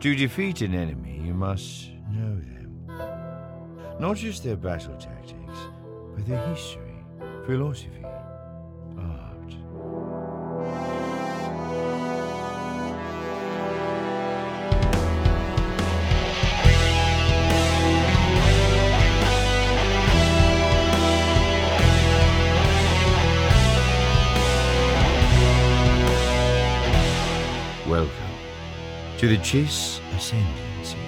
To defeat an enemy, you must know them. Not just their battle tactics, but their history, philosophy, art. Welcome to the Chiss Ascendancy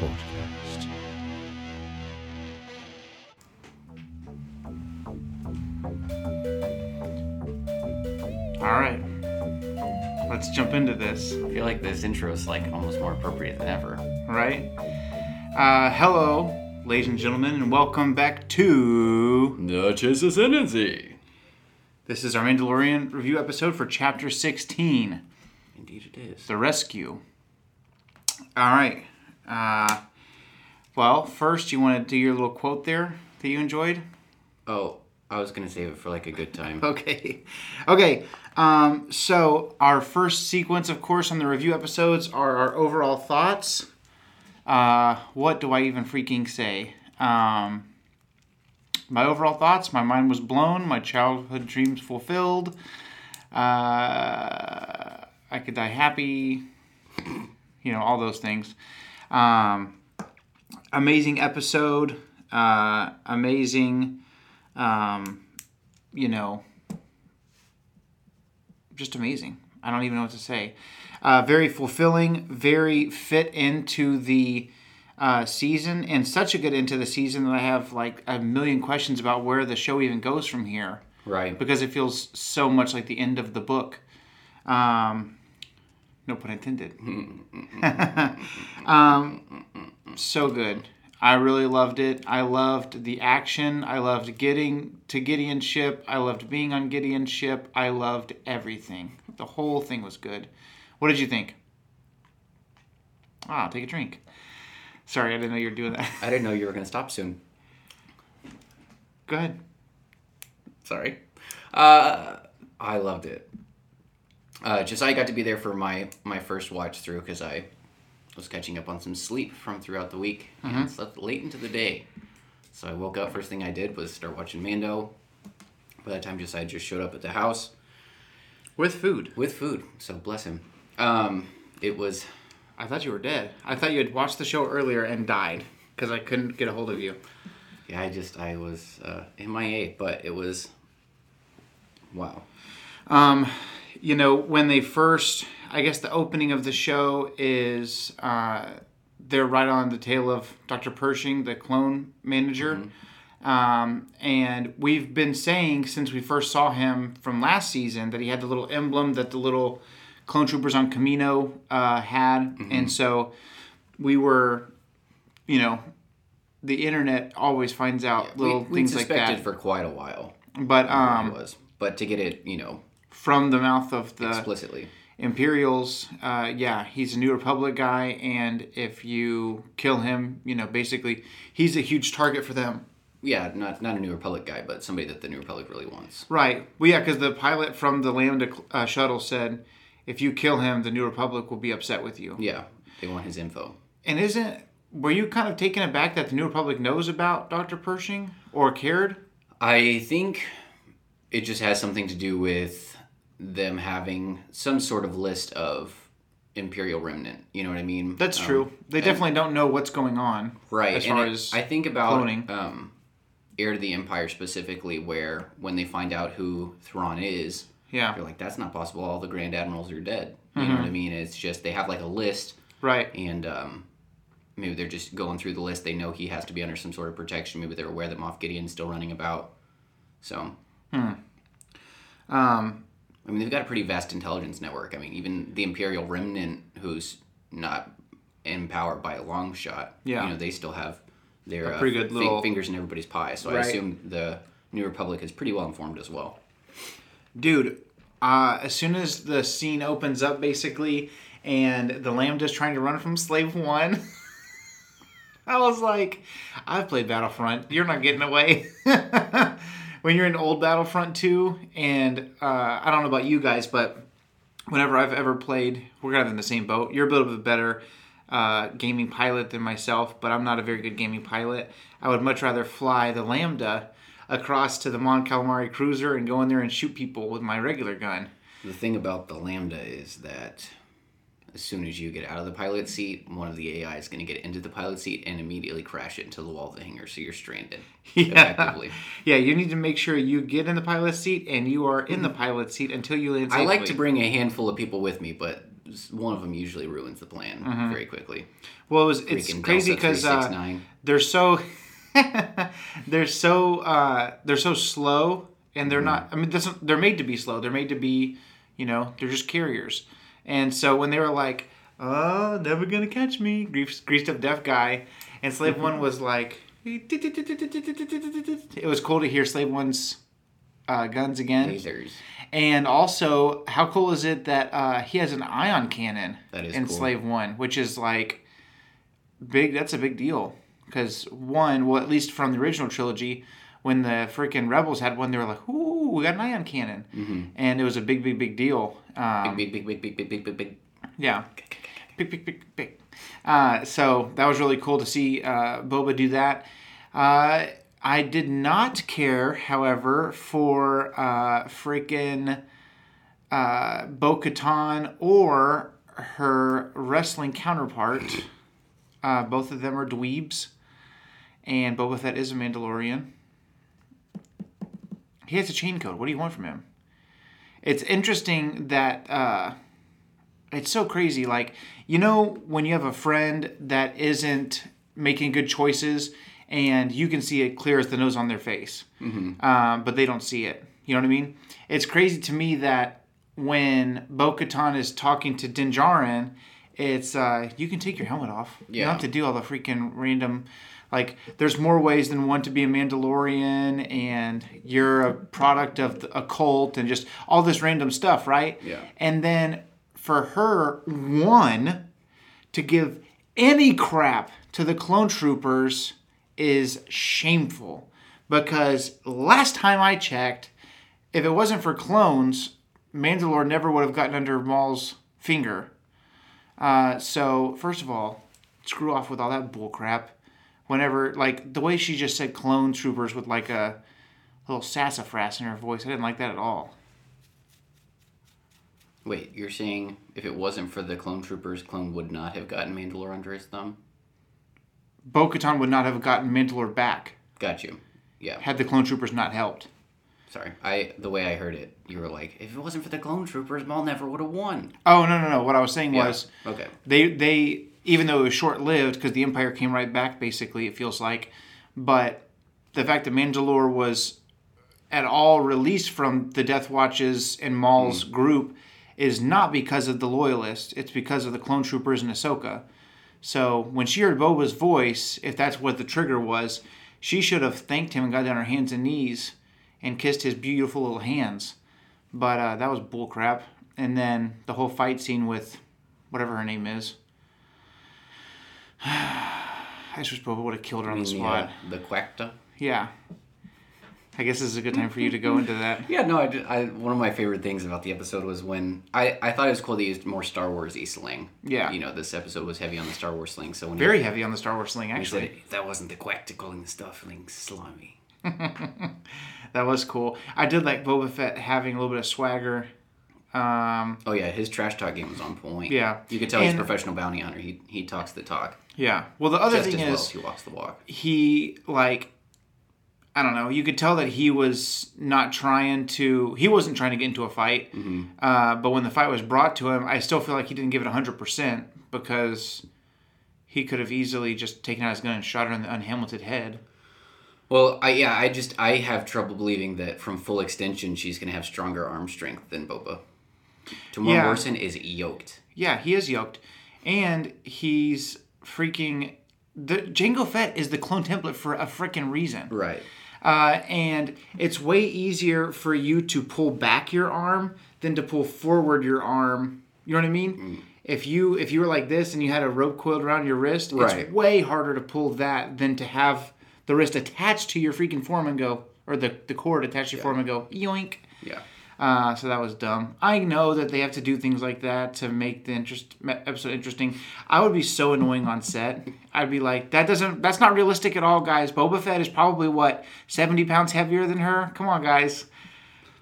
podcast. All right. Let's jump into this, I feel like this intro is like almost more appropriate than ever. right? Uh, hello, ladies and gentlemen, and welcome back to. The Chiss Ascendancy. This is our Mandalorian review episode for Chapter 16 Indeed, it is. The Rescue. All right. Uh, well, first, you want to do your little quote there that you enjoyed? Oh, I was gonna save it for like a good time. Okay. Okay. Um, so our first sequence, of course, on the review episodes are our overall thoughts. Uh, what do I even freaking say? Um, my overall thoughts. My mind was blown. My childhood dreams fulfilled. Uh, I could die happy. You know all those things. Um, amazing episode. Uh, amazing. Um, you know, just amazing. I don't even know what to say. Uh, very fulfilling, very fit into the uh, season, and such a good into the season that I have like a million questions about where the show even goes from here Right. because it feels so much like the end of the book. Um, no pun intended. um, so good. I really loved it. I loved the action. I loved getting to Gideon's ship. I loved being on Gideon's ship. I loved everything. The whole thing was good. What did you think? Ah, take a drink. Sorry, I didn't know you were doing that. I didn't know you were gonna stop soon. Go ahead. Sorry. Uh, I loved it. Uh, just I got to be there for my my first watch through because I was catching up on some sleep from throughout the week and slept late into the day. So I woke up. First thing I did was start watching Mando. By that time, Josiah just showed up at the house. With food. with food. So bless him. Um, it was I thought you were dead. I thought you had watched the show earlier and died because I couldn't get a hold of you. yeah. I just I was uh, MIA, but it was wow. Um, you know, when they first, I guess the opening of the show is uh, they're right on the tail of Dr. Pershing, the clone manager. Um, and we've been saying since we first saw him from last season that he had the little emblem that the little clone troopers on Kamino uh, had. And so we were, you know, the internet always finds out little we, things like that. for quite a while. but it um, was, but to get it, you know, from the mouth of the explicitly. Imperials, uh, yeah, he's a New Republic guy, and if you kill him, you know, basically, he's a huge target for them. Yeah, not not a New Republic guy, but somebody that the New Republic really wants. Right. Well, yeah, because the pilot from the Lambda uh, shuttle said, if you kill him, the New Republic will be upset with you. Yeah, they want his info. And isn't were you kind of taken aback that the New Republic knows about Doctor Pershing or cared? I think it just has something to do with them having some sort of list of Imperial remnant. You know what I mean? That's Um, true. They definitely don't know what's going on. right As and far it- as i think about cloning. um heir to the empire specifically where when they find out who thrawn is yeah. they're like that's not possible all the grand admirals are dead you Mm-hmm. know what i mean it's just they have like a list Right. and um maybe they're just going through the list they know he has to be under some sort of protection maybe they're aware that moff gideon's still running about so hmm. Um, i mean they've got a pretty vast intelligence network. I mean even the imperial remnant who's not in power by a long shot Yeah. you know they still have their uh, pretty good little- fingers in everybody's pie. So i assume the new republic is pretty well informed as well. Dude uh, as soon as the scene opens up basically and the lambda's trying to run from slave one i was like i've played battlefront. You're not getting away when you're in old battlefront 2 and uh, i don't know about you guys but whenever i've ever played we're kind of in the same boat you're a bit of a better uh, gaming pilot than myself, but I'm not a very good gaming pilot. I would much rather fly the Lambda across to the Mon Calamari cruiser and go in there and shoot people with my regular gun. The thing about the Lambda is that as soon as you get out of the pilot seat, one of the AI is going to get into the pilot seat and immediately crash it into the wall of the hangar, so you're stranded. Effectively. Yeah, you need to make sure you get in the pilot seat and you are in the pilot seat until you land I like to bring a handful of people with me, but one of them usually ruins the plan very quickly. Well, it was, it's Freaking crazy because uh, they're so they're so uh, they're so slow, and Mm-hmm. they're not. I mean, this, they're made to be slow. They're made to be, you know, they're just carriers. And so when they were like, "Oh, never gonna catch me," greased, greased up deaf guy, and Slave Mm-hmm. One was like, it was cool to hear Slave One's uh, guns again. Lasers. And also, how cool is it that uh, he has an ion cannon That is in cool. Slave One, which is like big. That's a big deal because one, well, at least from the original trilogy, when the freaking rebels had one, they were like, "Ooh, we got an ion cannon," Mm-hmm. and it was a big, big, big deal. Um, Big, big, big, big, big, big, big, big. yeah, big, big, big, big. Uh, so that was really cool to see uh, Boba do that. Uh, I did not care, however, for uh, freaking uh, Bo Katan or her wrestling counterpart. Uh, both of them are dweebs, and Boba Fett is a Mandalorian. He has a chain code. What do you want from him? It's interesting that uh, it's so crazy. Like, you know, when you have a friend that isn't making good choices and you can see it clear as the nose on their face, um, but they don't see it. You know what I mean? It's crazy to me that when Bo Katan is talking to Din Djarin, it's uh, you can take your helmet off. You don't have to do all the freaking random. Like, there's more ways than one to be a Mandalorian, and you're a product of a cult, and just all this random stuff, right? Yeah. And then for her, one, to give any crap to the clone troopers is shameful. Because last time I checked, if it wasn't for clones, Mandalore never would have gotten under Maul's finger. Uh, so, first of all, screw off with all that bull crap. Whenever, like, the way she just said clone troopers with, like, a little sassafras in her voice, I didn't like that at all. Wait, you're saying if it wasn't for the clone troopers, clone would not have gotten Mandalore under his thumb? Bo Katan would not have gotten Mandalore back Got you. Yeah. had the clone troopers not helped. Sorry. I the way I heard it, you were like, if it wasn't for the clone troopers, Maul never would have won. Oh, no, no, no. What I was saying Yeah. was. Okay. they they even though it was short lived because the Empire came right back basically it feels like, but the fact that Mandalore was at all released from the Death Watches and Maul's group is not because of the Loyalists. It's because of the Clone Troopers and Ahsoka. So when she heard Boba's voice, if that's what the trigger was, she should have thanked him and got down on her hands and knees and kissed his beautiful little hands. But uh, that was bullcrap. And then the whole fight scene with whatever her name is. I just wish Boba would have killed her on the spot. uh, the Koska. Yeah. I guess this is a good time for you to go into that. Yeah, no, I, ju- I- one of my favorite things about the episode was when I, I thought it was cool they used more Star Wars y slang. Yeah. You know, this episode was heavy on the Star Wars slang, so when Very he, heavy on the Star Wars sling, he said actually. that wasn't the Koska calling the stuffling slimy. That was cool. I did like Boba Fett having a little bit of swagger. Um, Oh yeah, his trash talk game was on point. Yeah. You could tell he's a professional bounty hunter. He he talks the talk. Yeah. Well, the other Just thing as is, as he walks the walk. he like I don't know. You could tell that he was not trying to. He wasn't trying to get into a fight. Uh, but when the fight was brought to him, I still feel like he didn't give it hundred percent because he could have easily just taken out his gun and shot her in the unhelmeted head. Well, I yeah, I just I have trouble believing that from full extension she's gonna have stronger arm strength than Boba. Temuera Yeah. Morrison is yoked. Yeah, he is yoked, and he's freaking. The Jango Fett is the clone template for a freaking reason. Right. Uh, and it's way easier for you to pull back your arm than to pull forward your arm. You know what I mean? Mm. If you if you were like this and you had a rope coiled around your wrist, Right. it's way harder to pull that than to have the wrist attached to your freaking form and go, or the the cord attached to your form and go yoink. Yeah. Uh, so that was dumb. I know that they have to do things like that to make the interest episode interesting. I would be so annoying on set. I'd be like, that doesn't, that's not realistic at all, guys. Boba Fett is probably what seventy pounds heavier than her. Come on, guys,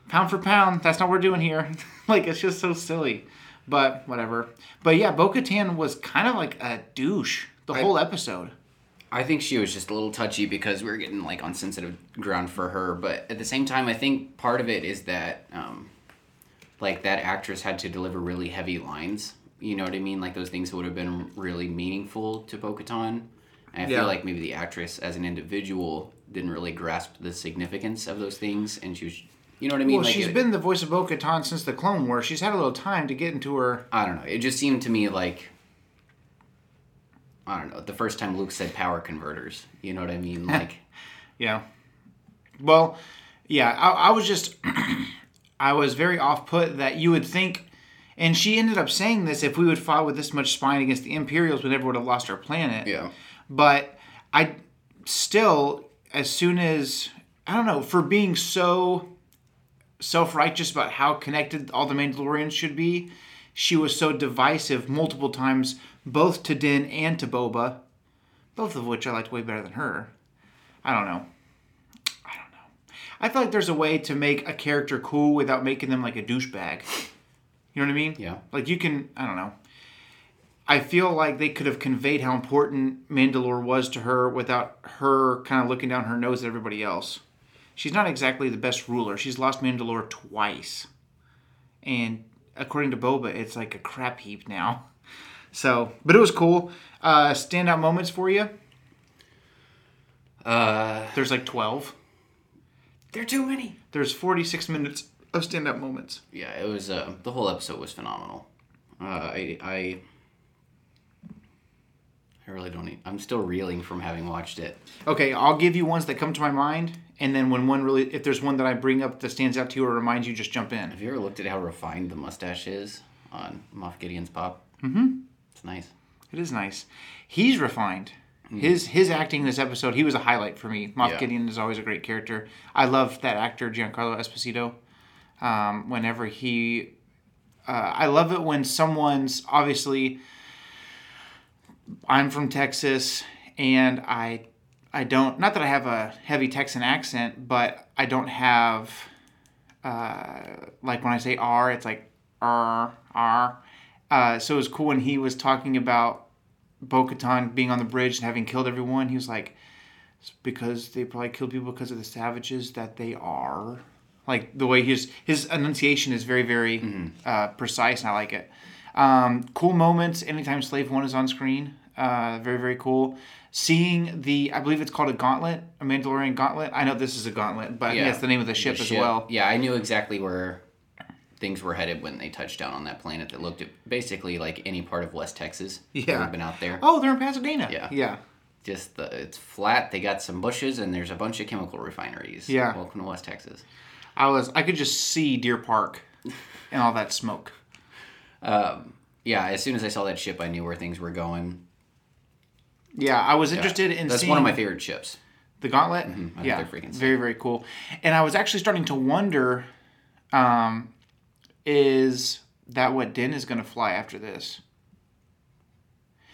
pound for pound. That's not what we're doing here. like it's just so silly. But whatever. But yeah, Bo Katan was kind of like a douche the whole episode. I think she was just a little touchy because we were getting like on sensitive ground for her. But at the same time, I think part of it is that um, like that actress had to deliver really heavy lines. You know what I mean? Like those things would have been really meaningful to Bo-Katan. And I Yeah. feel like maybe the actress as an individual didn't really grasp the significance of those things, and she was, you know what I mean? Well, like she's it- been the voice of Bo Katan since the Clone War. She's had a little time to get into her. I don't know. It just seemed to me like I don't know. The first time Luke said power converters, you know what I mean? Like Yeah. Well, yeah, I, I was just, I was very off put that you would think, and she ended up saying this if we would fight with this much spine against the Imperials, we never would have lost our planet. yeah. But I still, as soon as, I don't know, for being so self righteous about how connected all the Mandalorians should be, she was so divisive multiple times, both to Din and to Boba, both of which I liked way better than her. I don't know. I don't know. I feel like there's a way to make a character cool without making them like a douchebag. You know what I mean? Yeah. Like you can, I don't know. I feel like they could have conveyed how important Mandalore was to her without her kind of looking down her nose at everybody else. She's not exactly the best ruler. She's lost Mandalore twice. And according to Boba, it's like a crap heap now. So, but it was cool. Uh, standout moments for you? Uh, There's like 12. there are too many. There's 46 minutes of standout moments. Yeah, it was. Uh, the whole episode was phenomenal. Uh, I, I, I really don't. Need, I'm still reeling from having watched it. Okay, I'll give you ones that come to my mind, and then when one really, if there's one that I bring up that stands out to you or reminds you, just jump in. Have you ever looked at how refined the mustache is on Moff Gideon's pop? Mm-hmm. It's nice. It is nice. He's refined. His his acting in this episode, he was a highlight for me. Moff Yeah. Gideon is always a great character. I love that actor Giancarlo Esposito. Um, whenever he, uh, I love it when someone's obviously. I'm from Texas, and I, I don't not that I have a heavy Texan accent, but I don't have, uh, like when I say R, it's like R R. Uh, so it was cool when he was talking about Bo Katan being on the bridge and having killed everyone. He was like, "It's because they probably killed people because of the savages that they are. Like the way his his enunciation is very very uh, precise, and I like it. Um, cool moments anytime Slave One is on screen. Uh, very very cool. Seeing the I believe it's called a gauntlet, a Mandalorian gauntlet. I know this is a gauntlet, but yeah, that's the name of the ship as well. Yeah, I knew exactly where things were headed when they touched down on that planet that looked at basically like any part of West Texas. Yeah. been out there. Oh, they're in Pasadena. Yeah. yeah. Just the it's flat. They got some bushes and there's a bunch of chemical refineries. Yeah. Welcome to West Texas. I was I could just see Deer Park and all that smoke. Yeah, as soon as I saw that ship, I knew where things were going. Yeah, I was interested in That's one of my favorite ships. the Gauntlet. I think yeah, they're freaking sick. very very cool. And I was actually starting to wonder, um, is that what Din is going to fly after this?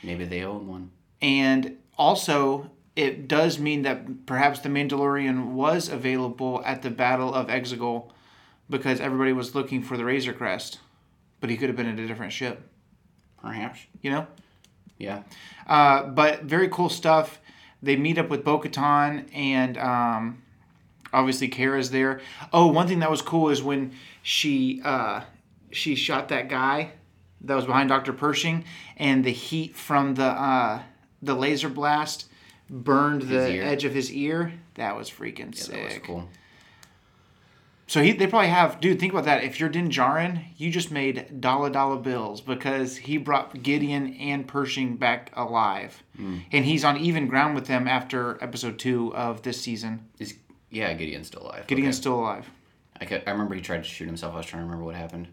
Maybe they own one. And also, it does mean that perhaps the Mandalorian was available at the Battle of Exegol because everybody was looking for the Razor Crest, but he could have been in a different ship. Perhaps. You know. Yeah. Uh, but very cool stuff. They meet up with Bo Katan and um, obviously Cara's there. Oh, one thing that was cool is when she uh, she shot that guy that was behind Dr. Pershing, and the heat from the uh, the laser blast burned the ear. edge of his ear. That was freaking Yeah, sick. that was cool. So he, they probably have, dude. Think about that. If you're Din Djarin, you just made dollar dollar bills because he brought Gideon and Pershing back alive, and he's on even ground with them after episode two of this season. Is yeah, Gideon's still alive. Gideon's Okay. still alive. I, could, I remember he tried to shoot himself. I was trying to remember what happened.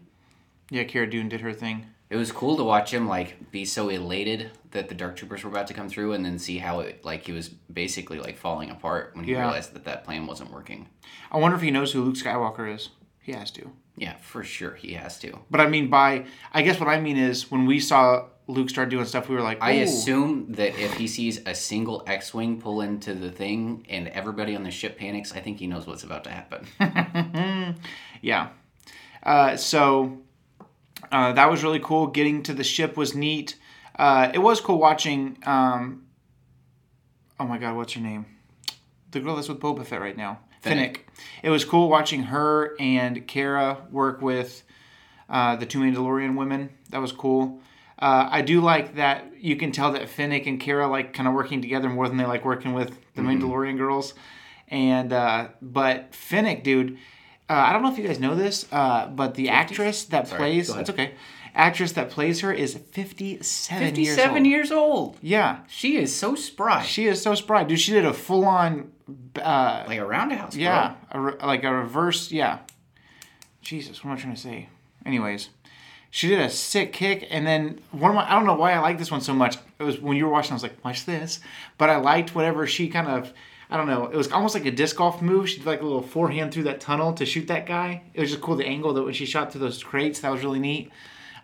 Yeah, Cara Dune did her thing. It was cool to watch him like be so elated that the Dark Troopers were about to come through, and then see how it like he was basically like falling apart when he Yeah. realized that that plan wasn't working. I wonder if he knows who Luke Skywalker is. He has to. Yeah, for sure he has to. But I mean, by I guess what I mean is when we saw Luke started doing stuff, we were like, I assume that if he sees a single X-wing pull into the thing and everybody on the ship panics, I think he knows what's about to happen. Yeah. Uh, so uh, that was really cool. Getting to the ship was neat. Uh, it was cool watching. Um, oh my God, what's her name? The girl that's with Boba Fett right now, Fennec. It was cool watching her and Cara work with uh, the two Mandalorian women. That was cool. Uh, I do like that you can tell that Fennec and Cara like kind of working together more than they like working with the Mandalorian girls. And uh, but Fennec, dude, uh, I don't know if you guys know this, uh, but the actress that Sorry, plays it's okay. Actress that plays her is fifty-seven, years Fifty-seven old. years old. Yeah, She is so spry. she is so spry, dude. She did a full-on, uh, like a roundhouse. yeah, a re- like a reverse, yeah. Jesus, what am I trying to say? Anyways, she did a sick kick, and then one of my I don't know why I like this one so much. It was when you were watching, I was like, watch this, but I liked whatever she kind of. I don't know. It was almost like a disc golf move. She did like a little forehand through that tunnel to shoot that guy. It was just cool. The angle that when she shot through those crates, that was really neat.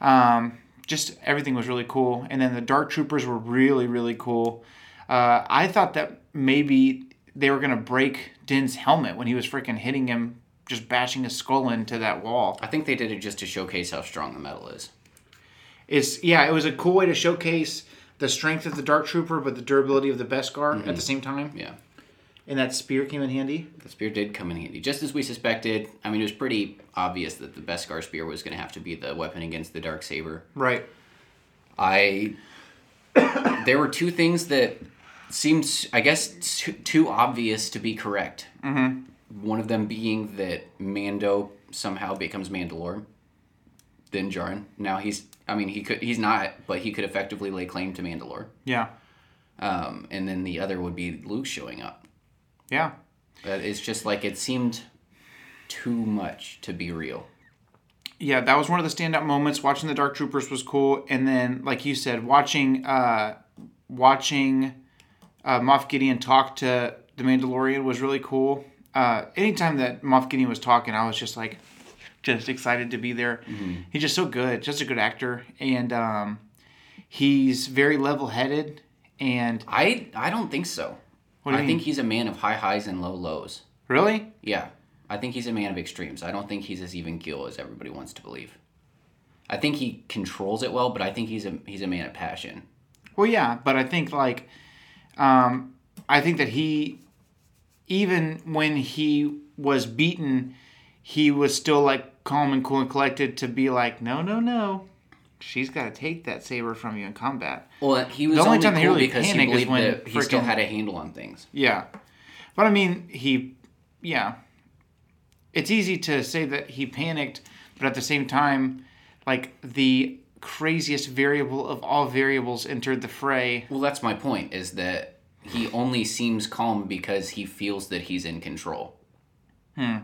Um, just everything was really cool. And then the Dark Troopers were really, really cool. Uh, I thought that maybe they were gonna break Din's helmet when he was freaking hitting him, just bashing his skull into that wall. I think they did it just to showcase how strong the metal is. It's yeah, it was a cool way to showcase the strength of the Dark Trooper, but the durability of the Beskar at the same time. Yeah. And that spear came in handy. The spear did come in handy, just as we suspected. I mean, it was pretty obvious that the Beskar spear was going to have to be the weapon against the dark saber. Right. I there were two things that seemed, I guess, too, too obvious to be correct. Mm-hmm. One of them being that Mando somehow becomes Mandalore, Din Djarin. Now he's, I mean, he could, he's not, but he could effectively lay claim to Mandalore. Yeah. Um, and then the other would be Luke showing up. Yeah. That it's just like it seemed too much to be real. yeah, that was one of the standout moments. Watching the Dark Troopers was cool, and then, like you said, watching uh, watching uh, Moff Gideon talk to the Mandalorian was really cool. Uh, anytime that Moff Gideon was talking, I was just like, just excited to be there. He's just so good, just a good actor, and um, he's very level headed. And I I don't think so. Do I mean? think he's a man of high highs and low lows. really, Yeah, I think he's a man of extremes. I don't think he's as even keel as everybody wants to believe. I think he controls it well, but I think he's a he's a man of passion. Well, yeah, but I think like, um, I think that he, even when he was beaten, he was still like calm and cool and collected to be like, no, no, no, she's got to take that saber from you in combat. Well, he was The only only, time cool really because he believed when that he still had a handle on things. Yeah, but I mean, he, yeah, it's easy to say that he panicked, but at the same time, like the craziest variable of all variables entered the fray. Well, that's my point. Is that he only seems calm because he feels that he's in control. Hmm.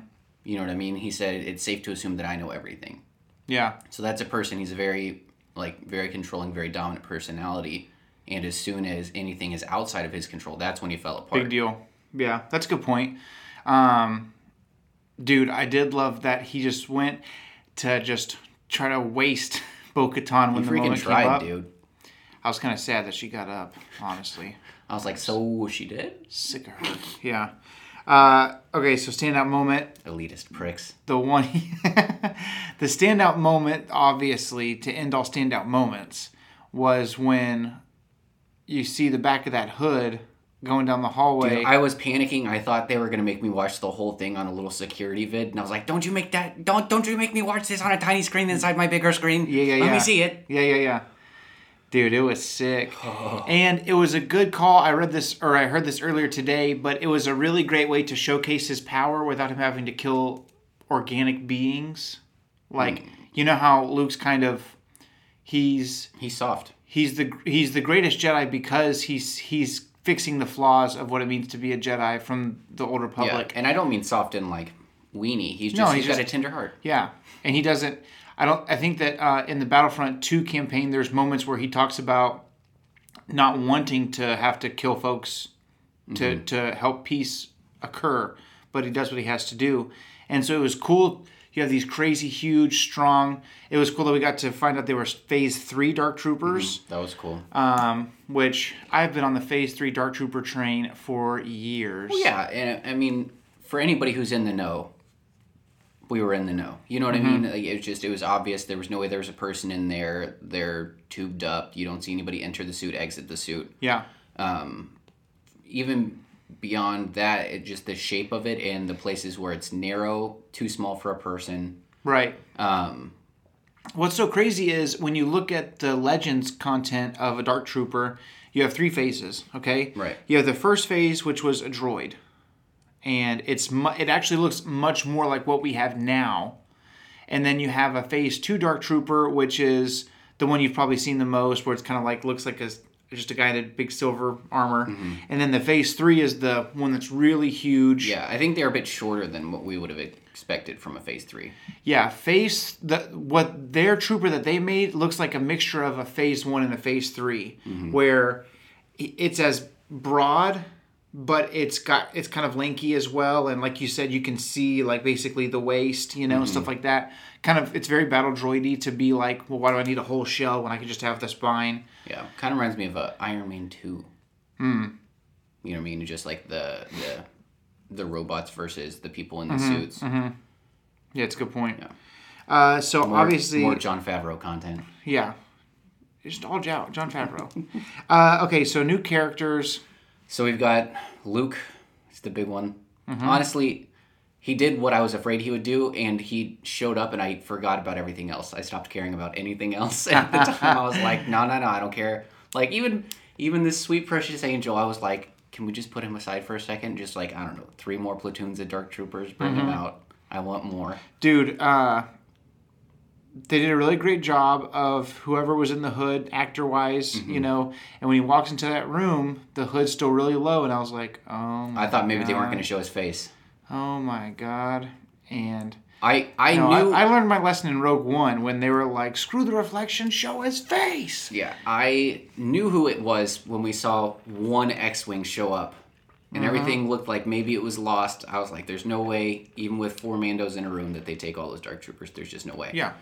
You know what I mean? He said it's safe to assume that I know everything. Yeah, So that's a person. He's a very like very controlling, very dominant personality. And as soon as anything is outside of his control, that's when he fell apart. Big deal. Yeah, that's a good point. Um, dude, I did love that he just went to just try to waste Bo Katan when He the moment tried, came up. dude. I was kind of sad that she got up, honestly. I was like, so she did? Sick of her. Yeah. Uh, okay, so standout moment. Elitist pricks. The one, the standout moment, obviously, to end all standout moments, was when you see the back of that hood going down the hallway. Dude, I was panicking. I thought they were gonna make me watch the whole thing on a little security vid, and I was like, "Don't you make that? Don't don't you make me watch this on a tiny screen inside my bigger screen? Yeah, yeah, Let yeah. me see it." Yeah, yeah, yeah. Dude, it was sick. Oh. And it was a good call. I read this or I heard this earlier today, but it was a really great way to showcase his power without him having to kill organic beings. Like, hmm. you know how Luke's kind of he's He's soft. he's the he's the greatest Jedi because he's he's fixing the flaws of what it means to be a Jedi from the Old Yeah, Republic. and I don't mean soft in like weenie. He's just No, he's he's got a tender heart. Yeah, and he doesn't. I don't. I think that uh, in the Battlefront Two campaign, there's moments where he talks about not wanting to have to kill folks to to help peace occur, but he does what he has to do. And so it was cool You have these crazy, huge, strong. It was cool that we got to find out they were Phase Three Dark Troopers, That was cool. um, which I've been on the Phase Three Dark Trooper train for years. Yeah, and I mean, for anybody who's in the know, we were in the know. You know what Mm-hmm. I mean? Like, it was just it was obvious. There was no way there was a person in there. They're tubed up. You don't see anybody enter the suit, exit the suit. Yeah. Even beyond that, it just the shape of it and the places where it's narrow, too small for a person. Right. Um, What's so crazy is when you look at the Legends content of a Dark Trooper, you have three phases. Okay. Right. You have the first phase, which was a droid, and it's mu- it actually looks much more like what we have now. And then you have a phase two Dark Trooper, which is the one you've probably seen the most, where it's kind of like looks like a just a guy in a big silver armor. Mm-hmm. And then the phase three is the one that's really huge. yeah, I think they're a bit shorter than what we would have expected from a phase three. Yeah, phase the what their trooper that they made looks like a mixture of a phase one and a phase 3 mm-hmm. where it's as broad, but it's got it's kind of lanky as well, and like you said, you can see like basically the waist, you know, stuff like that. Kind of, it's very battle droidy to be like, well, why do I need a whole shell when I can just have the spine? Yeah, kind of reminds me of a Iron Man two. Hmm. You know what I mean? Just like the the the robots versus the people in the suits. Yeah, it's a good point. Yeah. Uh, so More- obviously, more Jon Favreau content. yeah, it's just all Jon, Jon Favreau. uh, okay, so new characters. So we've got Luke. It's the big one. Mm-hmm. Honestly, he did what I was afraid he would do, and he showed up, and I forgot about everything else. I stopped caring about anything else at the time. I was like, no, no, no, I don't care. Like even even this sweet precious angel, I was like, can we just put him aside for a second? Just like I don't know, three more platoons of dark troopers, bring Mm-hmm. him out. I want more. dude uh they did a really great job of whoever was in the hood actor wise Mm-hmm. you know and when he walks into that room the hood's still really low and i was like oh my I thought maybe they weren't going to show his face. oh my god and I I you know, I, knew. I learned my lesson in rogue one when they were like screw the reflection show his face Yeah, I knew who it was when we saw one X-wing show up, and everything looked like maybe it was lost. I was like, "There's no way, even with four Mandos in a room, that they take all those Dark Troopers. There's just no way." yeah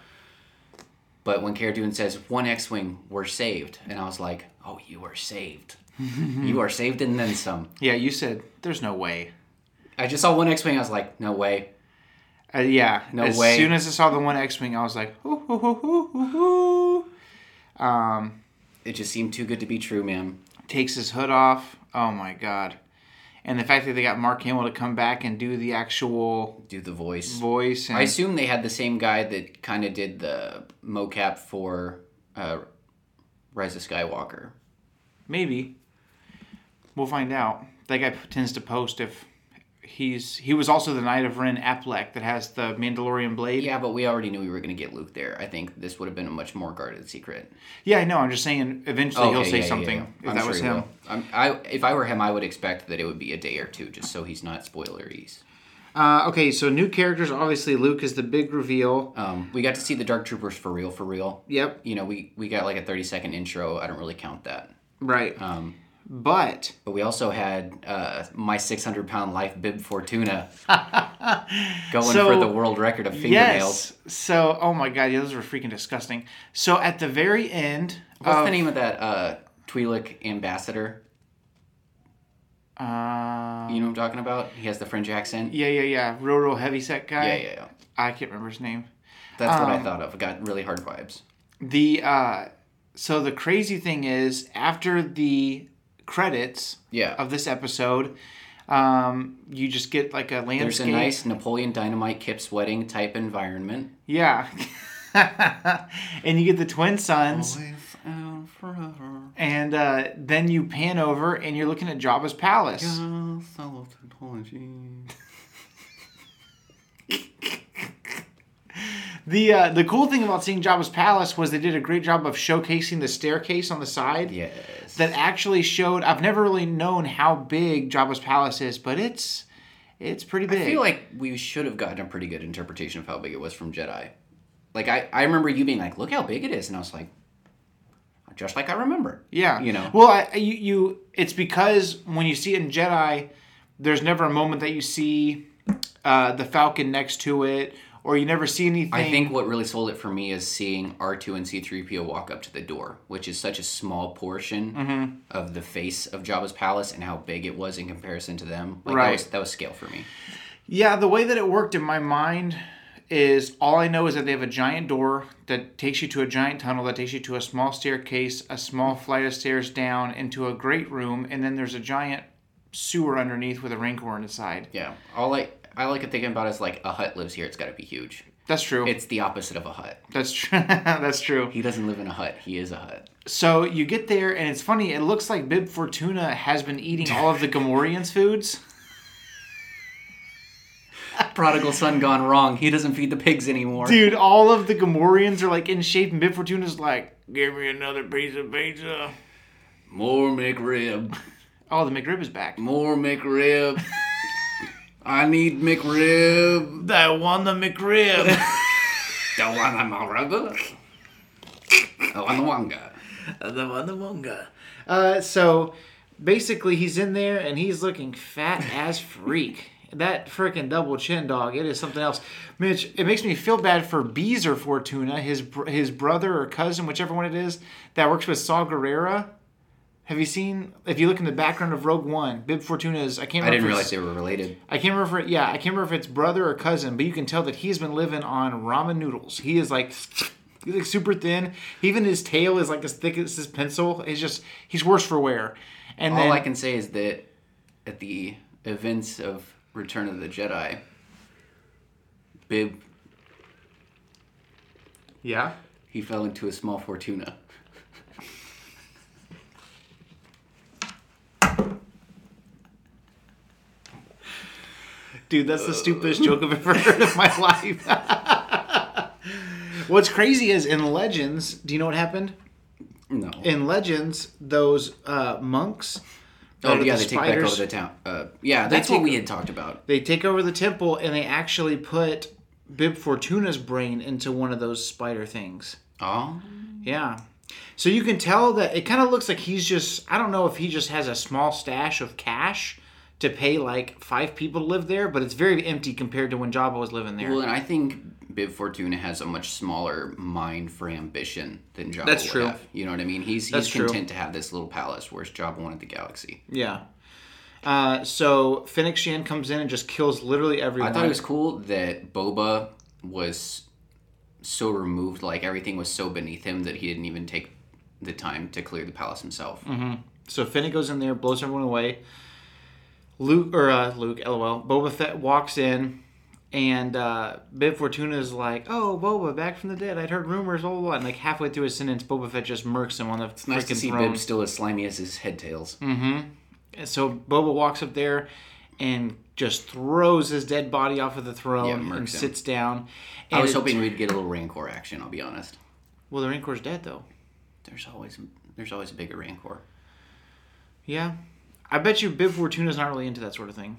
But when Cara Dune says one X-wing, we're saved, and I was like, "Oh, you are saved. you are saved and then some." yeah you said there's no way I just saw one X-wing. I was like, "No way." uh, yeah No as way. As soon as i saw the one x-wing i was like hoo, hoo, hoo, hoo, hoo, hoo. um It just seemed too good to be true, man. takes his hood off. Oh my god. And the fact that they got Mark Hamill to come back and do the actual Do the voice. voice and I assume they had the same guy that kind of did the mocap for uh, Rise of Skywalker. maybe we'll find out. That guy tends to post if he's he was also the Knight of Ren Ap'lek that has the Mandalorian blade. Yeah, but we already knew we were going to get Luke there. I think this would have been a much more guarded secret. Yeah, I know. I'm just saying eventually he'll Okay, say yeah, yeah, something yeah. if I'm that sure was him. I'm, I, if I were him, I would expect that it would be a day or two, just so he's not spoileries. Uh, okay, so new characters. Obviously, Luke is the big reveal. Um, we got to see the Dark Troopers for real, for real. Yep, You know, we, we got like a 30 second intro. I don't really count that. right. Um, but but we also had uh, my 600 pound life Bib Fortuna going So, for the world record of fingernails. yes. So, oh my god, yeah, those were freaking disgusting. So at the very end, What's of, the name of that uh, Twi'lek ambassador? Uh, You know what I'm talking about? He has the French accent. yeah, yeah, yeah. Real, real heavy set guy. Yeah, yeah, yeah. I can't remember his name. That's what I Um, thought of. Got really hard vibes. The uh, so the crazy thing is after the credits Yeah. of this episode, um, you just get like a landscape. There's a nice Napoleon Dynamite Kip's wedding type environment. yeah, and you get the twin sons, and and uh, then you pan over and you're looking at Jabba's palace. The uh, the cool thing about seeing Jabba's palace was they did a great job of showcasing the staircase on the side. Yes. That actually showed I've never really known how big Jabba's palace is, but it's it's pretty big. I feel like we should have gotten a pretty good interpretation of how big it was from Jedi. Like I, I remember you being like, "Look how big it is," and I was like, "Just like I remember." yeah. You know. Well, I, you you it's because when you see it in Jedi, there's never a moment that you see uh, the Falcon next to it or you never see anything. I think what really sold it for me is seeing R2 and C3PO walk up to the door, which is such a small portion Mm-hmm. of the face of Jabba's palace and how big it was in comparison to them. Like, Right. That was, that was scale for me. Yeah, the way that it worked in my mind is all I know is that they have a giant door that takes you to a giant tunnel that takes you to a small staircase, a small flight of stairs down into a great room, and then there's a giant sewer underneath with a rancor the. Yeah. All I, I like it thinking about is like a hut lives here. It's got to be huge. That's true. It's the opposite of a hut. That's true. That's true. He doesn't live in a hut. He is a hut. So you get there, and it's funny. It looks like Bib Fortuna has been eating all of the Gamorreans' foods. Prodigal son gone wrong. He doesn't feed the pigs anymore. Dude, all of the Gamorreans are like in shape, and Bib Fortuna's like, "Give me another piece of pizza." More McRib. Oh, the McRib is back. More McRib. I need McRib. That one, the McRib. Don't want a McRib. I want the wanga. the one, the Wonga. Uh, so basically, he's in there and he's looking fat as freak. That freaking double chin dog, it is something else. Mitch, it makes me feel bad for Beezer Fortuna, his br- his brother or cousin, whichever one it is, that works with Saw Gerrera. Have you seen? If you look in the background of Rogue One, Bib Fortuna's I can't. I didn't realize they were related. I can't remember. If yeah, I can't remember if it's brother or cousin, but you can tell that he's been living on ramen noodles. He is like, he's like super thin. Even his tail is like as thick as his pencil. He's just he's worse for wear. And All then I can say is that at the events of Return of the Jedi, Bib yeah, he fell into a small fortuna. Dude, that's the stupidest joke I've ever heard in my life. What's crazy is in Legends. Do you know what happened? No. In Legends, those uh, monks. oh yeah, the they take back over the town. Uh, yeah, that's what we had talked about. They take over the temple and they actually put Bib Fortuna's brain into one of those spider things. Oh, Yeah. So you can tell that it kind of looks like he's just, I don't know if he just has a small stash of cash to pay like five people to live there, but it's very empty compared to when Jabba was living there. well, and I think Bib Fortuna has a much smaller mind for ambition than Jabba That's would true. have. You know what I mean? He's That's he's true. content to have this little palace, whereas Jabba wanted the galaxy. yeah. Uh, so Fennec Shan comes in and just kills literally everyone. I thought it was cool that Boba was so removed, like everything was so beneath him that he didn't even take the time to clear the palace himself. So Fennec goes in there, blows everyone away. Luke or uh, Luke, lol. Boba Fett walks in, and uh, Bib Fortuna is like, "Oh, Boba, back from the dead. I'd heard rumors, blah blah." blah. And like halfway through his sentence, Boba Fett just murks him on the It's nice to freaking see throne. Bib still as slimy as his head tails. And so Boba walks up there and just throws his dead body off of the throne Yeah, and him. sits down. I was hoping we'd get a little Rancor action. I'll be honest. Well, the Rancor's dead though. There's always there's always a bigger Rancor. Yeah, I bet you Bib Fortuna's not really into that sort of thing.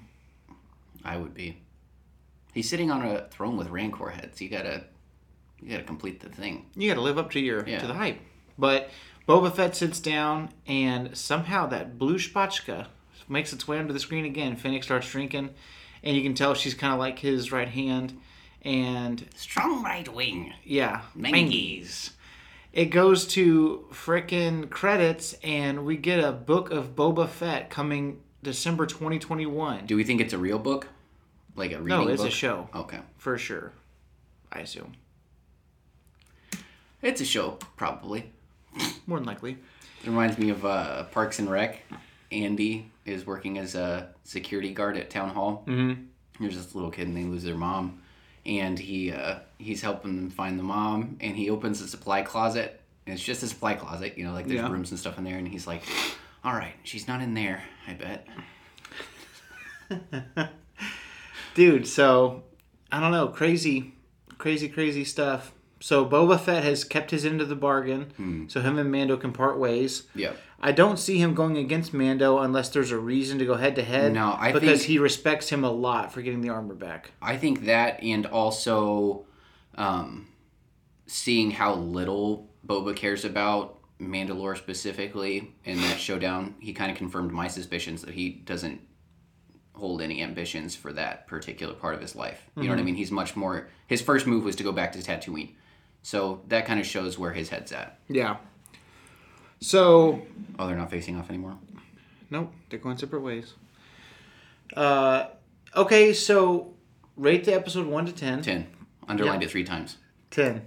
I would be. He's sitting on a throne with Rancor heads. You gotta you gotta complete the thing. You got to live up to your Yeah. to the hype. But Boba Fett sits down, and somehow that blue spatchka makes its way under the screen again. Fennec starts drinking, and you can tell she's kind of like his right hand. And Strong right wing. yeah, Mangies. It goes to frickin' credits, and we get a book of Boba Fett coming December 2021. Do we think it's a real book? Like a reading no, it's a show Okay. for sure. I assume It's a show, probably. more than likely. It reminds me of uh, Parks and Rec. Andy is working as a security guard at town hall. Mm-hmm. There's this little kid and they lose their mom, and he uh, he's helping them find the mom. And he opens the supply closet, and it's just a supply closet, you know, like there's Yeah. rooms and stuff in there. And he's like, "All right, she's not in there, I bet." Dude, so I don't know, crazy, crazy, crazy stuff. So Boba Fett has kept his end of the bargain, so him and Mando can part ways. Yep. I don't see him going against Mando unless there's a reason to go head to head. No, I because think- he respects him a lot for getting the armor back. I think that, and also um, seeing how little Boba cares about Mandalore specifically in that showdown, he kind of confirmed my suspicions that he doesn't hold any ambitions for that particular part of his life. You know what I mean? He's much more. His first move was to go back to Tatooine, so that kind of shows where his head's at. Yeah. So Oh, they're not facing off anymore. Nope, they're going separate ways. Uh, okay, so rate the episode one to ten. Ten. Underlined Yeah. it three times. Ten.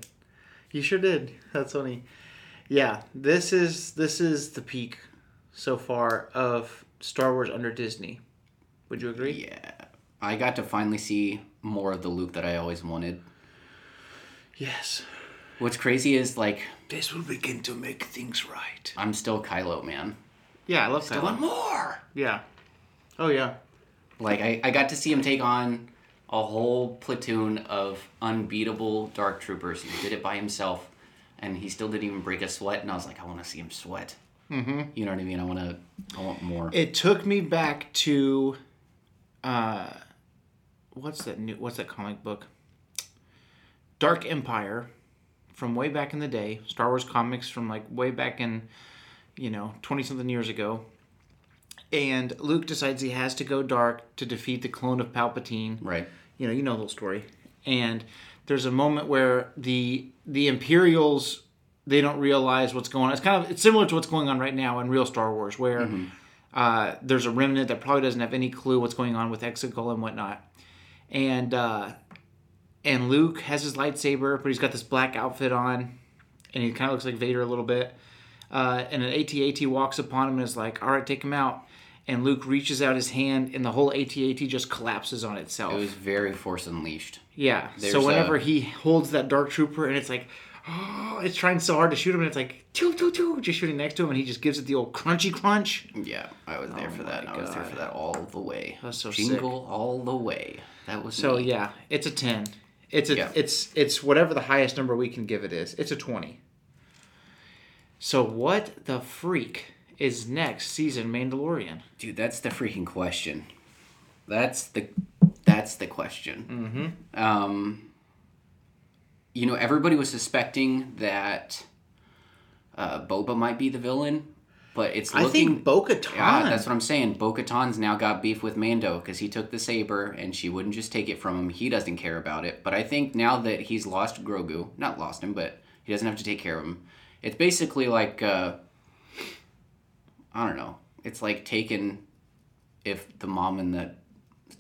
You sure did. That's funny. Yeah, this is this is the peak so far of Star Wars under Disney. Would you agree? Yeah, I got to finally see more of the Luke that I always wanted. Yes. What's crazy is like This will begin to make things right. I'm still Kylo, man. Yeah, I love I that want more. Yeah. Oh yeah. Like I, I got to see him take on a whole platoon of unbeatable dark troopers. He did it by himself, and he still didn't even break a sweat. And I was like, I want to see him sweat. Mm-hmm. You know what I mean? I want to. I want more. It took me back to, uh, what's that new? What's that comic book? Dark Empire, from way back in the day. Star Wars comics from like way back in, you know, twenty something years ago. And Luke decides he has to go dark to defeat the clone of Palpatine right. you know you know the whole story and there's a moment where the the imperials they don't realize what's going on it's kind of it's similar to what's going on right now in real star wars where uh, there's a remnant that probably doesn't have any clue what's going on with exegol and whatnot and uh, and luke has his lightsaber but he's got this black outfit on and he kind of looks like vader a little bit uh, and an AT-AT walks upon him and is like, "All right, take him out." And Luke reaches out his hand, and the whole AT-AT just collapses on itself. It was very Force Unleashed. Yeah. There's so whenever a- he holds that dark trooper and it's like, oh, it's trying so hard to shoot him and it's like, choo, choo, choo, just shooting next to him and he just gives it the old crunchy crunch. Yeah, I was there for that. my I was there for that all the way. That's so Jingle all the way. That was So me. yeah, it's a 10. It's a Yeah. it's it's whatever the highest number we can give it is. It's a 20. So what the freak is next season Mandalorian? Dude, that's the freaking question. That's the that's the question. Mm-hmm. Um, you know, everybody was suspecting that uh, Boba might be the villain, but it's looking. I think Bo-Katan. Yeah, that's what I'm saying. Bo Katan's now got beef with Mando because he took the saber and she wouldn't just take it from him. He doesn't care about it. But I think now that he's lost Grogu, not lost him, but he doesn't have to take care of him. It's basically like, uh, I don't know. It's like taking if the mom and the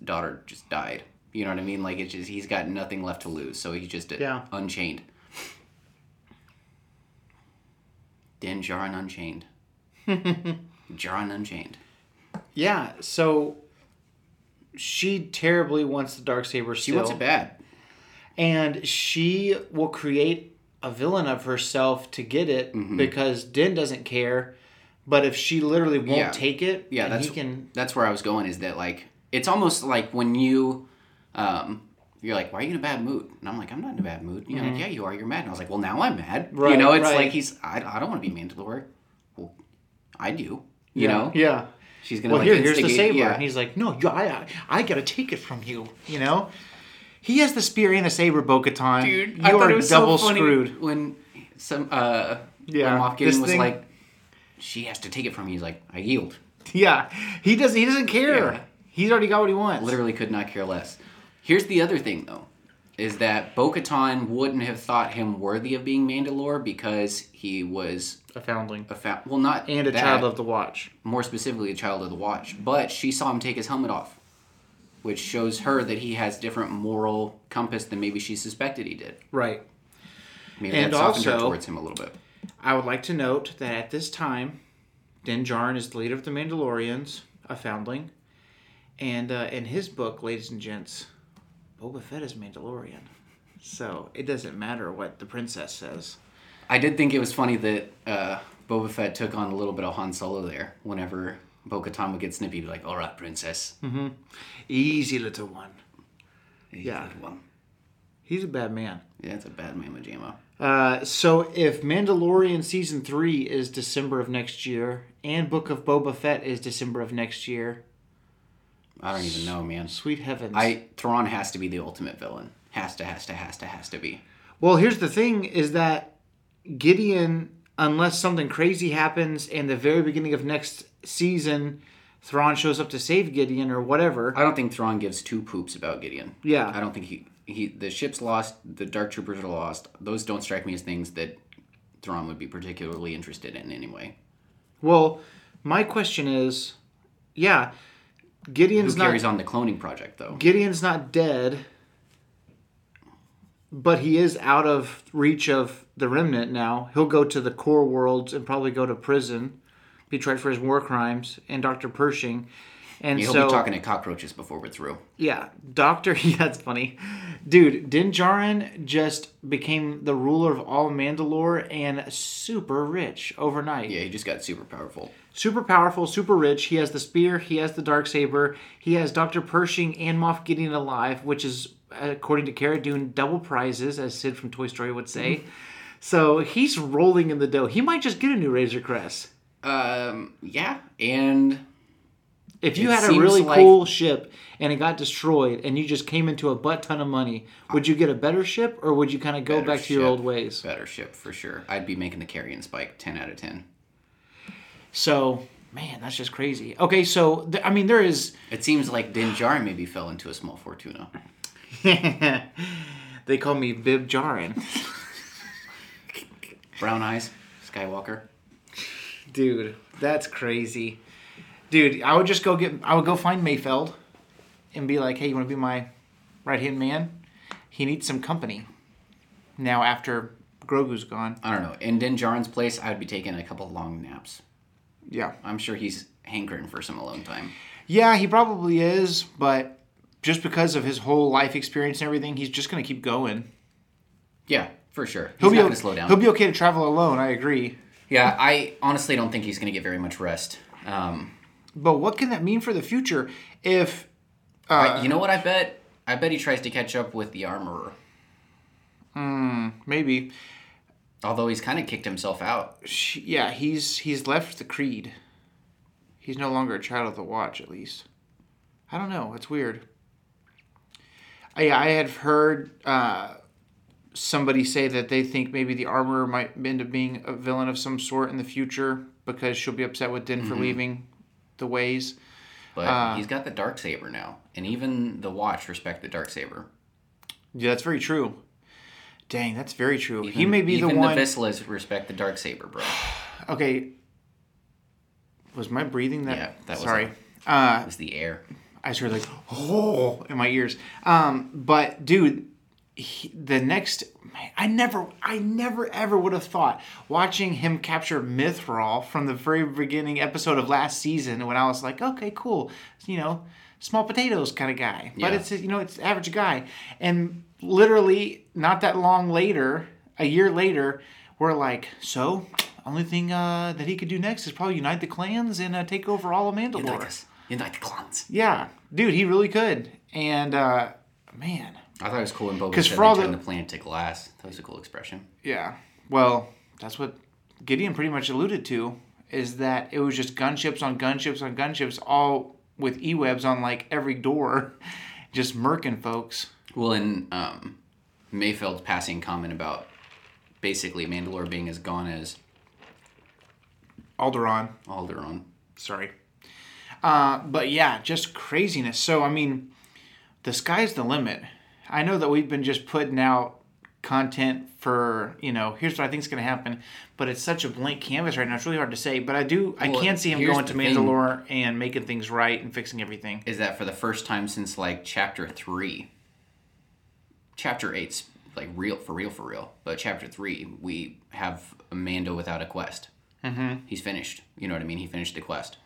daughter just died. You know what I mean? Like it's just he's got nothing left to lose, so he's just Yeah. unchained. Din Djarin Unchained. Djarin Unchained. Yeah, so she terribly wants the dark saber She wants it bad. and she will create a villain of herself to get it Mm-hmm. because Din doesn't care. But if she literally won't Yeah. take it, Yeah, that's he can. that's where I was going. Is that like it's almost like when you, um, you're like, why are you in a bad mood? And I'm like, I'm not in a bad mood. You're like, yeah, you are. You're mad. And I was like, well, now I'm mad. you Mm-hmm. Know, it's right. like he's. I, I don't want to be Mandalore. Well, I do. You yeah, know, yeah. she's gonna Well, like here, here's the saber, Yeah. and he's like, "No, I, I, I gotta take it from you." You know, he has the spear and the saber, Bo-Katan. Dude, you I thought are it was double so funny screwed. when some uh Yeah, when Moff this Gideon was thing- like, she has to take it from me. He's like, I yield. Yeah, he doesn't. He doesn't care. Yeah. He's already got what he wants. Literally could not care less. Here's the other thing though, is that Bo-Katan wouldn't have thought him worthy of being Mandalore because he was a foundling a fa- well not and a that, child of the Watch. more specifically a child of the Watch, but she saw him take his helmet off, which shows her that he has different moral compass than maybe she suspected he did. Right. Maybe And that softened her towards him a little bit. I would like to note that at this time, Din Djarin is the leader of the Mandalorians, a foundling, and uh, in his book, ladies and gents, Boba Fett is Mandalorian. So it doesn't matter what the princess says. I did think it was funny that uh, Boba Fett took on a little bit of Han Solo there. Whenever Bo-Katan would get snippy, be like, "All right, princess." Easy little one. He's Yeah. a one. He's a bad man. Yeah, it's a bad mama jamma. Uh, so if Mandalorian season three is December of next year, and Book of Boba Fett is December of next year, I don't even know, man. sweet heavens! I Thrawn has to be the ultimate villain. Has to, has to, has to, has to be. Well, here's the thing: is that Gideon, unless something crazy happens in the very beginning of next season, Thrawn shows up to save Gideon or whatever. I don't think Thrawn gives two poops about Gideon. Yeah. I don't think he he the ship's lost, the Dark Troopers are lost. Those don't strike me as things that Thrawn would be particularly interested in anyway. Well, my question is, yeah, Who Gideon's not carries on the cloning project though? Gideon's not dead, but he is out of reach of the remnant now. He'll go to the core worlds and probably go to prison, be tried for his war crimes, and Dr. Pershing. And He'll so, be talking to cockroaches before we're through. yeah, Doctor, yeah, that's funny. Dude, Din Djarin just became the ruler of all Mandalore and super rich overnight. Yeah, he just got super powerful. super powerful, super rich. He has the spear, he has the dark saber, he has Dr. Pershing and Moff Gideon alive, which is according to Cara Dune double prizes, as Sid from Toy Story would say. so he's rolling in the dough. He might just get a new Razor Crest. Um, yeah, and If you It had a really like- cool ship and it got destroyed and you just came into a butt ton of money, would you get a better ship or would you kind of go Better back to your old ways? better ship for sure. I'd be making the carrion spike ten out of ten. So, man, that's just crazy. Okay, so th- I mean, there is It seems like Din Djarin maybe fell into a small fortuna. they call me Bib Jarin. Brown eyes, Skywalker. Dude, that's crazy. Dude, I would just go get I would go find Mayfeld and be like, "Hey, you want to be my right-hand man? He needs some company." Now after Grogu's gone. I don't know. In Din Djarin's place, I'd be taking a couple long naps. Yeah. I'm sure he's hankering for some alone time. Yeah, he probably is, but just because of his whole life experience and everything, he's just going to keep going. Yeah, for sure. He's He'll be not gonna slow down. He'll be okay to travel alone, I agree. Yeah, I honestly don't think he's gonna get very much rest. Um, But what can that mean for the future if I- you know what? I bet. I bet he tries to catch up with the armorer. Hmm, maybe Although he's kind of kicked himself out. Yeah, he's he's left the creed. He's no longer a child of the watch, at least. I don't know. It's weird. I I had heard uh, somebody say that they think maybe the armorer might end up being a villain of some sort in the future because she'll be upset with Din for leaving the ways. But Uh. he's got the dark saber now, and even the Watch respect the dark saber. Yeah, that's very true. Dang, that's very true. he may be the one. even the Vizslas respect the dark saber, bro. okay. Was my breathing that? Yeah, that was Sorry. Uh, It's the air. I just heard like oh in my ears. Um, but dude, he, the next man, I never, I never ever would have thought watching him capture Mythrol from the very beginning episode of last season when I was like, okay, cool, you know, small potatoes kind of guy. But Yeah. it's you know it's average guy, and literally not that long later, a year later, we're like, so only thing uh, that he could do next is probably unite the clans and uh, take over all of Mandalore. Us. Unite the clans. Yeah, dude, he really could. And uh, man, I thought it was cool when Boba said for all they turned the- the planet to glass. That was a cool expression. yeah. Well, that's what Gideon pretty much alluded to is that it was just gunships on gunships on gunships, all with e-webs on like every door, just murking folks. Well, in um, Mayfeld's passing comment about basically Mandalore being as gone as Alderaan, Alderaan. sorry. Uh, but yeah, just craziness. So I mean, the sky's the limit. I know that we've been just putting out content for you know here's what I think is going to happen, but it's such a blank canvas right now. It's really hard to say. But I do I Well, can see him going to the thing. Mandalore and making things right and fixing everything. Is that for the first time since like chapter three? Chapter eight's like real for real for real, but chapter three we have a Mando without a quest. Mm-hmm. He's finished. You know what I mean? He finished the quest.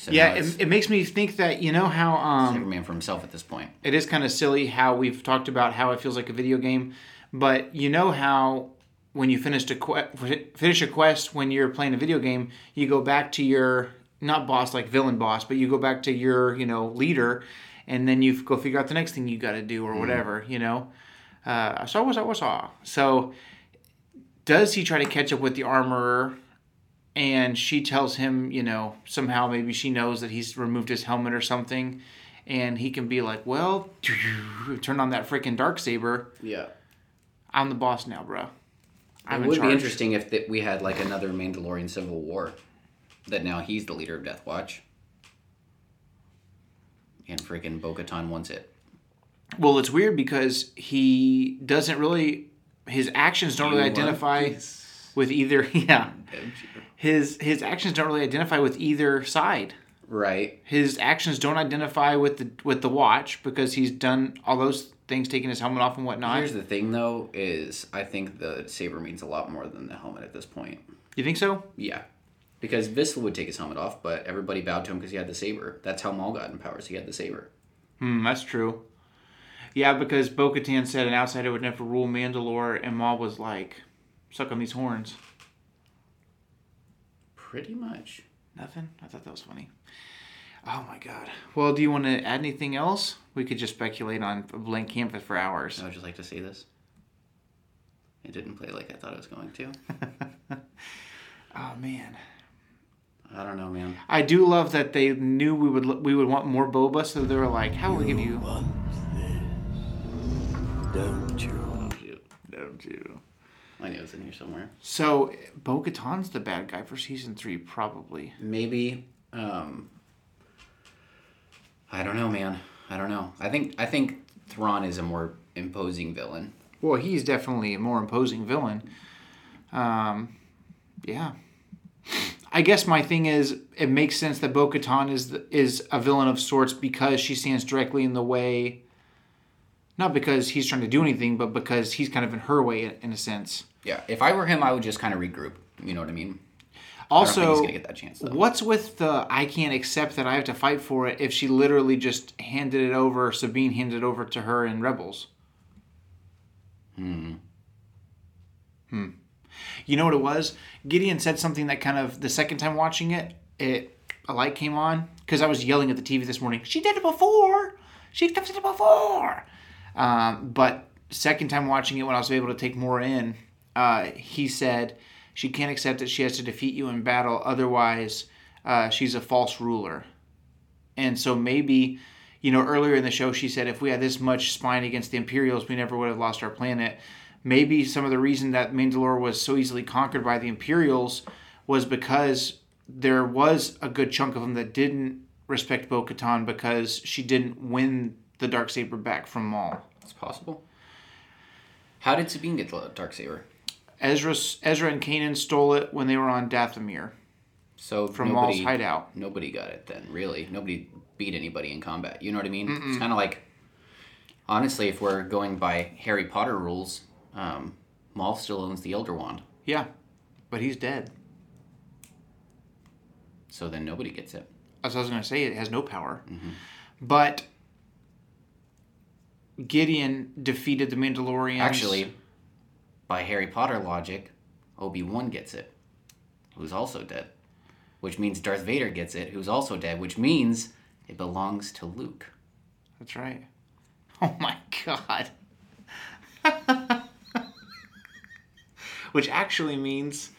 So Yeah, it, it makes me think that you know how um, every man for himself at this point. it is kind of silly how we've talked about how it feels like a video game, but you know how when you finish a que- finish a quest when you're playing a video game, you go back to your not boss like villain boss, but you go back to your you know leader, and then you go figure out the next thing you got to do or whatever you know. Uh, so was I was so. Does he try to catch up with the armorer? And she tells him, you know, somehow maybe she knows that he's removed his helmet or something, and he can be like, well, turn on that freaking dark saber. Yeah. I'm the boss now, bro. I'm it would be interesting if that we had like another Mandalorian Civil War. that now he's the leader of Death Watch. And freaking Bo Katan wants it. Well, it's weird because he doesn't really. His actions don't really identify with either. Yeah? His his actions don't really identify with either side. Right. His actions don't identify with the with the watch because he's done all those things, taking his helmet off and whatnot. Here's the thing, though, is I think the saber means a lot more than the helmet at this point. you think so? Yeah. Because Vizsla would take his helmet off, but everybody bowed to him because he had the saber. That's how Maul got in powers. He had the saber. Hmm, that's true. Yeah, because Bo Katan said an outsider would never rule Mandalore, and Maul was like, suck on these horns. Pretty much. Nothing? I thought that was funny. Oh my god. Well, do you want to add anything else? We could just speculate on a blank canvas for hours. I would just like to see this. It didn't play like I thought it was going to. Oh man. I don't know, man. I do love that they knew we would we would want more boba, so they were like, "How will we give you?" want this, don't you? Shoot. Don't you? I knew it was in here somewhere. So Bo Katan's the bad guy for season three, probably. Maybe. Um, I don't know, man. I don't know. I think I think Thrawn is a more imposing villain. Well, he's definitely a more imposing villain. Um, yeah. I guess my thing is, it makes sense that Bo Katan is the, is a villain of sorts because she stands directly in the way. Not because he's trying to do anything, but because he's kind of in her way, in, a sense. Yeah. If I were him, I would just kind of regroup. You know what I mean? I Also, he's gonna get that chance. What's with the I can't accept that I have to fight for it if she literally just handed it over, Sabine handed it over to her in Rebels? Hmm. Hmm. You know what it was? Gideon said something that kind of the second time watching it, it a light came on because I was yelling at the TV this morning. She did it before. She's done it before. Um, but second time watching it, when I was able to take more in, uh, he said she can't accept that she has to defeat you in battle. Otherwise, uh, she's a false ruler. And so maybe, you know, earlier in the show, she said if we had this much spine against the Imperials, we never would have lost our planet. Maybe some of the reason that Mandalore was so easily conquered by the Imperials was because there was a good chunk of them that didn't respect Bo Katan because she didn't win the dark saber back from Maul. It's possible. How did Sabine get the dark saber? Ezra, Ezra and Kanan stole it when they were on Dathomir So from nobody, Maul's hideout. Nobody got it then, really. Nobody beat anybody in combat. You know what I mean? It's kind of like, honestly, if we're going by Harry Potter rules, um, Maul still owns the Elder Wand. Yeah, but he's dead. So then nobody gets it. As I was going to say, it has no power. But Gideon defeated the Mandalorians. Actually, by Harry Potter logic, Obi Wan gets it, who's also dead. Which means Darth Vader gets it, who's also dead, which means it belongs to Luke. that's right. Oh my god. Which actually means,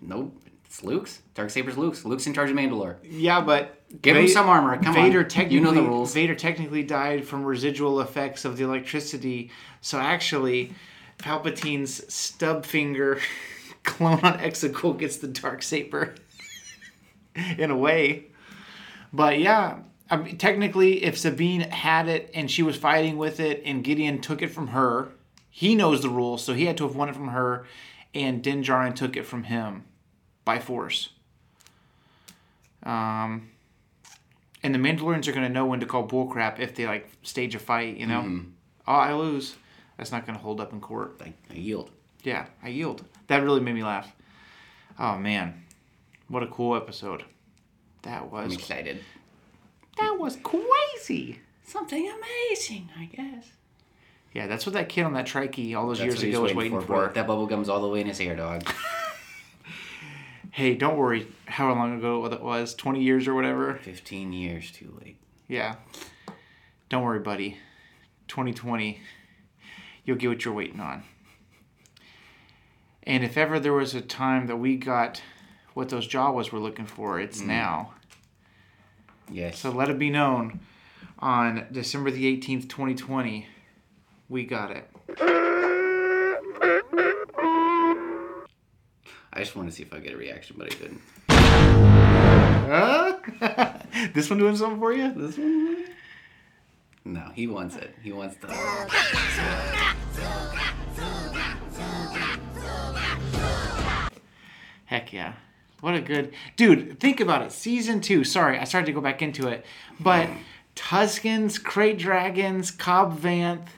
Nope, it's Luke's. Dark Saber's Luke's. Luke's in charge of Mandalore. yeah, but Give him some armor. Come Vader on. technically, you know the rules. Vader technically died from residual effects of the electricity. So actually, Palpatine's stub finger clone on Exegol gets the dark saber. in a way. But yeah, I mean, technically, if Sabine had it and she was fighting with it, and Gideon took it from her, he knows the rules, so he had to have won it from her, and Din Djarin took it from him by force. Um, and the Mandalorians are going to know when to call bullcrap if they like stage a fight. You know, oh, I lose. That's not going to hold up in court. I, I yield. Yeah, I yield. That really made me laugh. Oh man, what a cool episode. That I'm was excited. that was crazy. Something amazing, I guess. Yeah, that's what that kid on that trikey all those That's years ago was waiting for. bro. That bubble gum's all the way in his hair, dog. Hey, don't worry. How long ago it was? Twenty years or whatever. Fifteen years too late. Yeah. Don't worry, buddy. 2020, you'll get what you're waiting on. And if ever there was a time that we got what those Jawas were looking for, it's mm. now. Yes. So let it be known on December the 18th, 2020, we got it. I just wanted to see if I get a reaction, but I didn't. This one doing something for you? This one? No, he wants it. He wants the. Heck yeah. What a good dude. Think about it. Season two. Sorry, I started to go back into it. But mm. Tuscans, Krayt Dragons, Cobb Vanth,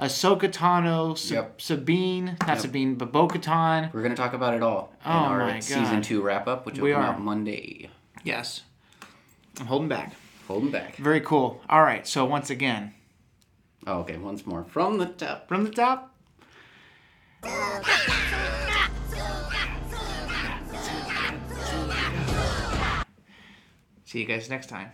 Ahsoka Tano, Sa- Yep. Sabine, not Sabine, but Bo Katan. We're gonna talk about it all in Oh our my season God. two wrap up, which will We come are. out Monday. Yes. I'm holding back. Holding back. Very cool. All right. So once again, Oh, okay, once more from the top. from the top. See you guys next time.